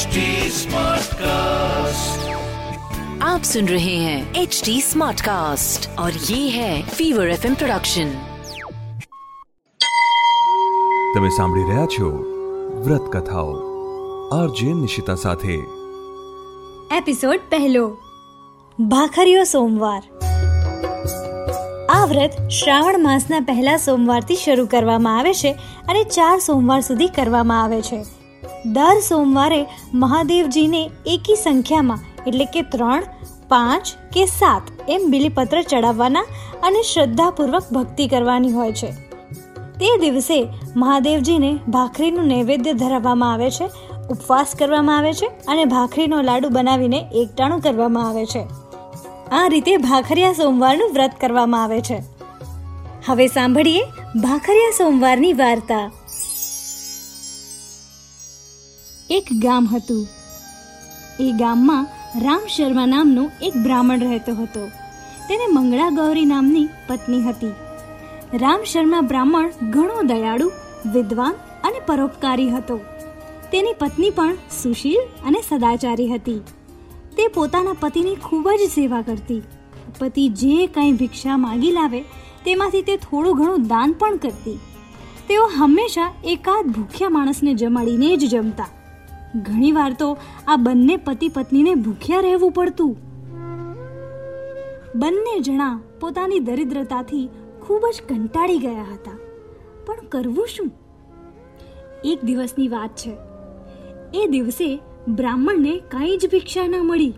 HD Smartcast. आप सुन रहे हैं एच डी स्मार्ट कास्ट और ये है फीवर एफ प्रोडक्शन તમે સાંભળી રહ્યા છો વ્રત કથાઓ આરજે નિશિતા સાથે એપિસોડ પહેલો ભાખરીયો સોમવાર આ વ્રત શ્રાવણ માસના પહેલા સોમવારથી શરૂ કરવામાં આવે છે અને ચાર સોમવાર સુધી કરવામાં આવે છે દર સોમવારે મહાદેવજીને એકી સંખ્યામાં, એટલે કે ત્રણ, પાંચ કે સાત એમ બિલીપત્ર ચડાવવાના અને શ્રદ્ધાપૂર્વક ભક્તિ કરવાની હોય છે. તે દિવસે મહાદેવજીને ભાખરીનું નૈવેદ્ય ધરાવવામાં આવે છે, ઉપવાસ કરવામાં આવે છે અને ભાખરીનો લાડુ બનાવીને એકટાણું કરવામાં આવે છે. આ રીતે ભાખરિયા સોમવારનું વ્રત કરવામાં આવે છે. હવે સાંભળીએ ભાખરિયા સોમવારની વાર્તા. એક ગામ હતું. એ ગામમાં રામ શર્મા નામનો એક બ્રાહ્મણ રહેતો હતો. તેને મંગળા ગૌરી નામની પત્ની હતી. રામ શર્મા બ્રાહ્મણ ઘણો દયાળુ, વિદ્વાન અને પરોપકારી હતો. તેની પત્ની પણ સુશીલ અને સદાચારી હતી. તે પોતાના પતિની ખૂબ જ સેવા કરતી. પતિ જે કંઈ ભિક્ષા માગી લાવે, તેમાંથી તે થોડું ઘણું દાન પણ કરતી. તેઓ હંમેશા એકાદ ભૂખ્યા માણસને જમાડીને જ જમતા. ઘણીવાર તો આ બંને પતિ પત્નીને ભૂખ્યા રહેવું પડતું. બંને જણા પોતાની દરિદ્રતાથી ખૂબ જ કંટાળી ગયા હતા. પણ કરવું શું? એક દિવસની વાત છે. એ દિવસે બ્રાહ્મણને કાંઈ જ ભિક્ષા ન મળી.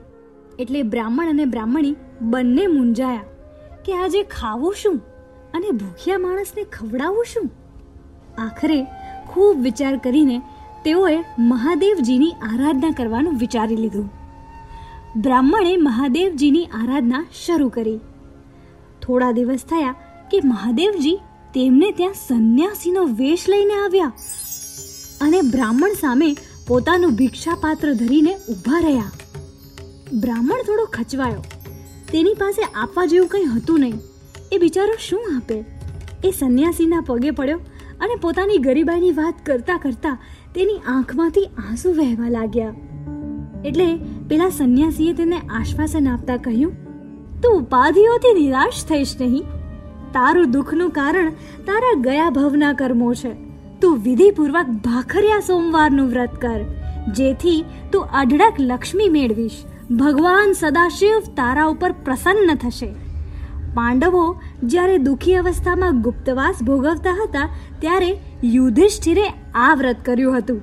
એટલે બ્રાહ્મણ અને બ્રાહ્મણી બંને મૂંઝાયા કે આજે ખાવું શું અને ભૂખ્યા માણસને ખવડાવવું શું? આખરે ખૂબ વિચાર કરીને તેઓએ મહાદેવજીની આરાધના કરવાનું વિચારી લીધું. બ્રાહ્મણે મહાદેવજીની આરાધના શરૂ કરી. થોડા દિવસ થયા કે મહાદેવજી તેમને ત્યાં સંન્યાસીનો વેશ લઈને આવ્યા અને બ્રાહ્મણ સામે પોતાનું ભિક્ષાપાત્ર ધરીને ઊભા રહ્યા. બ્રાહ્મણ થોડો ખચવાયો. તેની પાસે આપવા જેવું કંઈ હતું નહીં. એ બિચારો શું આપે? એ સંન્યાસીના પગે પડ્યો અને પોતાની ગરીબાઈની વાત કરતાં કરતા તેની આંખમાંથી આંસુ વહેવા લાગ્યા. એટલે પેલા સંન્યાસીએ તેને આશ્વાસન આપતા કહ્યું, તું ઉપાધિઓથી નિરાશ થઈશ નહીં. તારું દુઃખનું કારણ તારા ગયા ભવના કર્મો છે. તું વિધિપૂર્વક ભાખરિયા સોમવારનું વ્રત કર, જેથી તું અઢળક લક્ષ્મી મેળવીશ. ભગવાન સદાશિવ તારા ઉપર પ્રસન્ન થશે. પાંડવો જ્યારે દુઃખી અવસ્થામાં ગુપ્તવાસ ભોગવતા હતા, ત્યારે યુધિષ્ઠિરે આ વ્રત કર્યું હતું,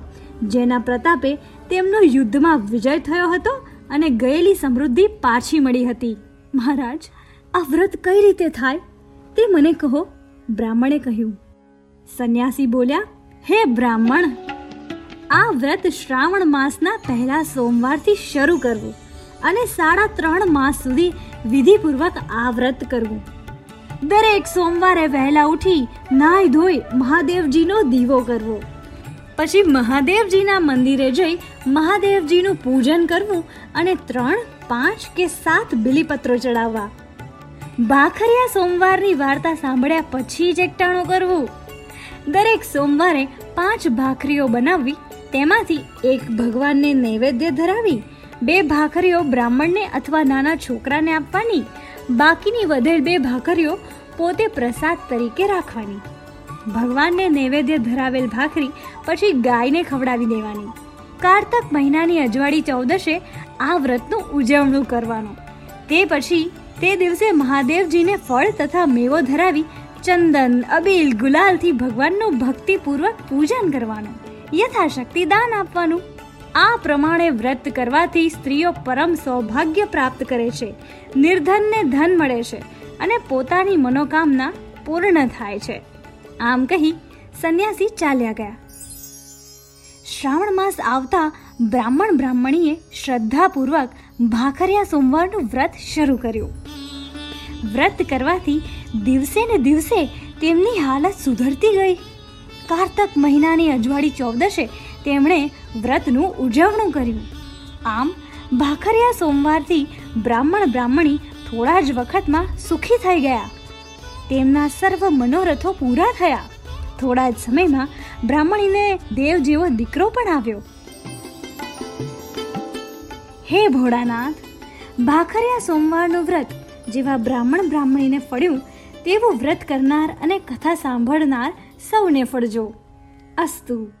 જેના પ્રતાપે તેમનો યુદ્ધમાં વિજય થયો હતો અને ગયેલી સમૃદ્ધિ પાછી મળી હતી. મહારાજ, આ વ્રત કઈ રીતે થાય? તે મને કહો, બ્રાહ્મણે કહ્યું. સંન્યાસી બોલ્યા, હે બ્રાહ્મણ, આ વ્રત શ્રાવણ માસના પહેલા સોમવારથી શરૂ કરવું અને સાડા ત્રણ માસ સુધી વિધિપૂર્વક આ વ્રત કરવું. દરેક સોમવારે વહેલા ઉઠી નાહી ધોઈ મહાદેવજીનો દીવો કરવો. પછી મહાદેવજીના મંદિરે જઈ મહાદેવજીનું પૂજન કરવું અને ત્રણ, પાંચ કે સાત બિલીપત્રો ચડાવવા. ભાખરિયા સોમવારની વાર્તા સાંભળ્યા પછી જ એકટાણું કરવું. દરેક સોમવારે પાંચ ભાખરીઓ બનાવવી, તેમાંથી એક ભગવાનને નૈવેદ્ય ધરાવી બે ભાખરીઓ બ્રાહ્મણને અથવા નાના છોકરાને આપવાની, બાકીની વધેલ બે ભાખરીઓ પોતે પ્રસાદ તરીકે રાખવાની. ભગવાનને નૈવેદ્ય ધરાવેલ ભાખરી પછી ગાયને ખવડાવી દેવાની. કારતક મહિનાની અજવાળી ચૌદશે આ વ્રતનું ઉજવણું કરવાનું. તે પછી તે દિવસે મહાદેવજીને ફળ તથા મેવો ધરાવી ચંદન, અબીલ, ગુલાલથી ભગવાનનું ભક્તિપૂર્વક પૂજન કરવાનું. યથાશક્તિ દાન આપવાનું. આ પ્રમાણે વ્રત કરવાથી સ્ત્રીઓ પરમ સૌભાગ્ય પ્રાપ્ત કરે છે, નિર્ધનને ધન મળે છે અને પોતાની મનોકામના પૂર્ણ થાય છે. આમ કહી સંન્યાસી ચાલ્યા ગયા. શ્રાવણ માસ આવતા બ્રાહ્મણ બ્રાહ્મણીએ શ્રદ્ધાપૂર્વક ભાખરિયા સોમવારનું વ્રત શરૂ કર્યું. વ્રત કરવાથી દિવસે ને દિવસે તેમની હાલત સુધરતી ગઈ. કારતક મહિનાની અજવાળી ચૌદશે તેમણે વ્રતનું ઉજવણું કર્યું. આમ, ભાખરિયા સોમવારથી બ્રાહ્મણ બ્રાહ્મણી થોડા જ વખતમાં સુખી થઈ ગયા. તેમના સર્વ મનોરથો પૂરા થયા. થોડા જ સમયમાં બ્રાહ્મણીને દેવ જેવો દીકરો પણ આવ્યો. હે ભોળાનાથ, ભાખરિયા સોમવારનું વ્રત જેવા બ્રાહ્મણ બ્રાહ્મણીને ફળ્યું, તેવું વ્રત કરનાર અને કથા સાંભળનાર સૌને ફળજો. અસ્તુ.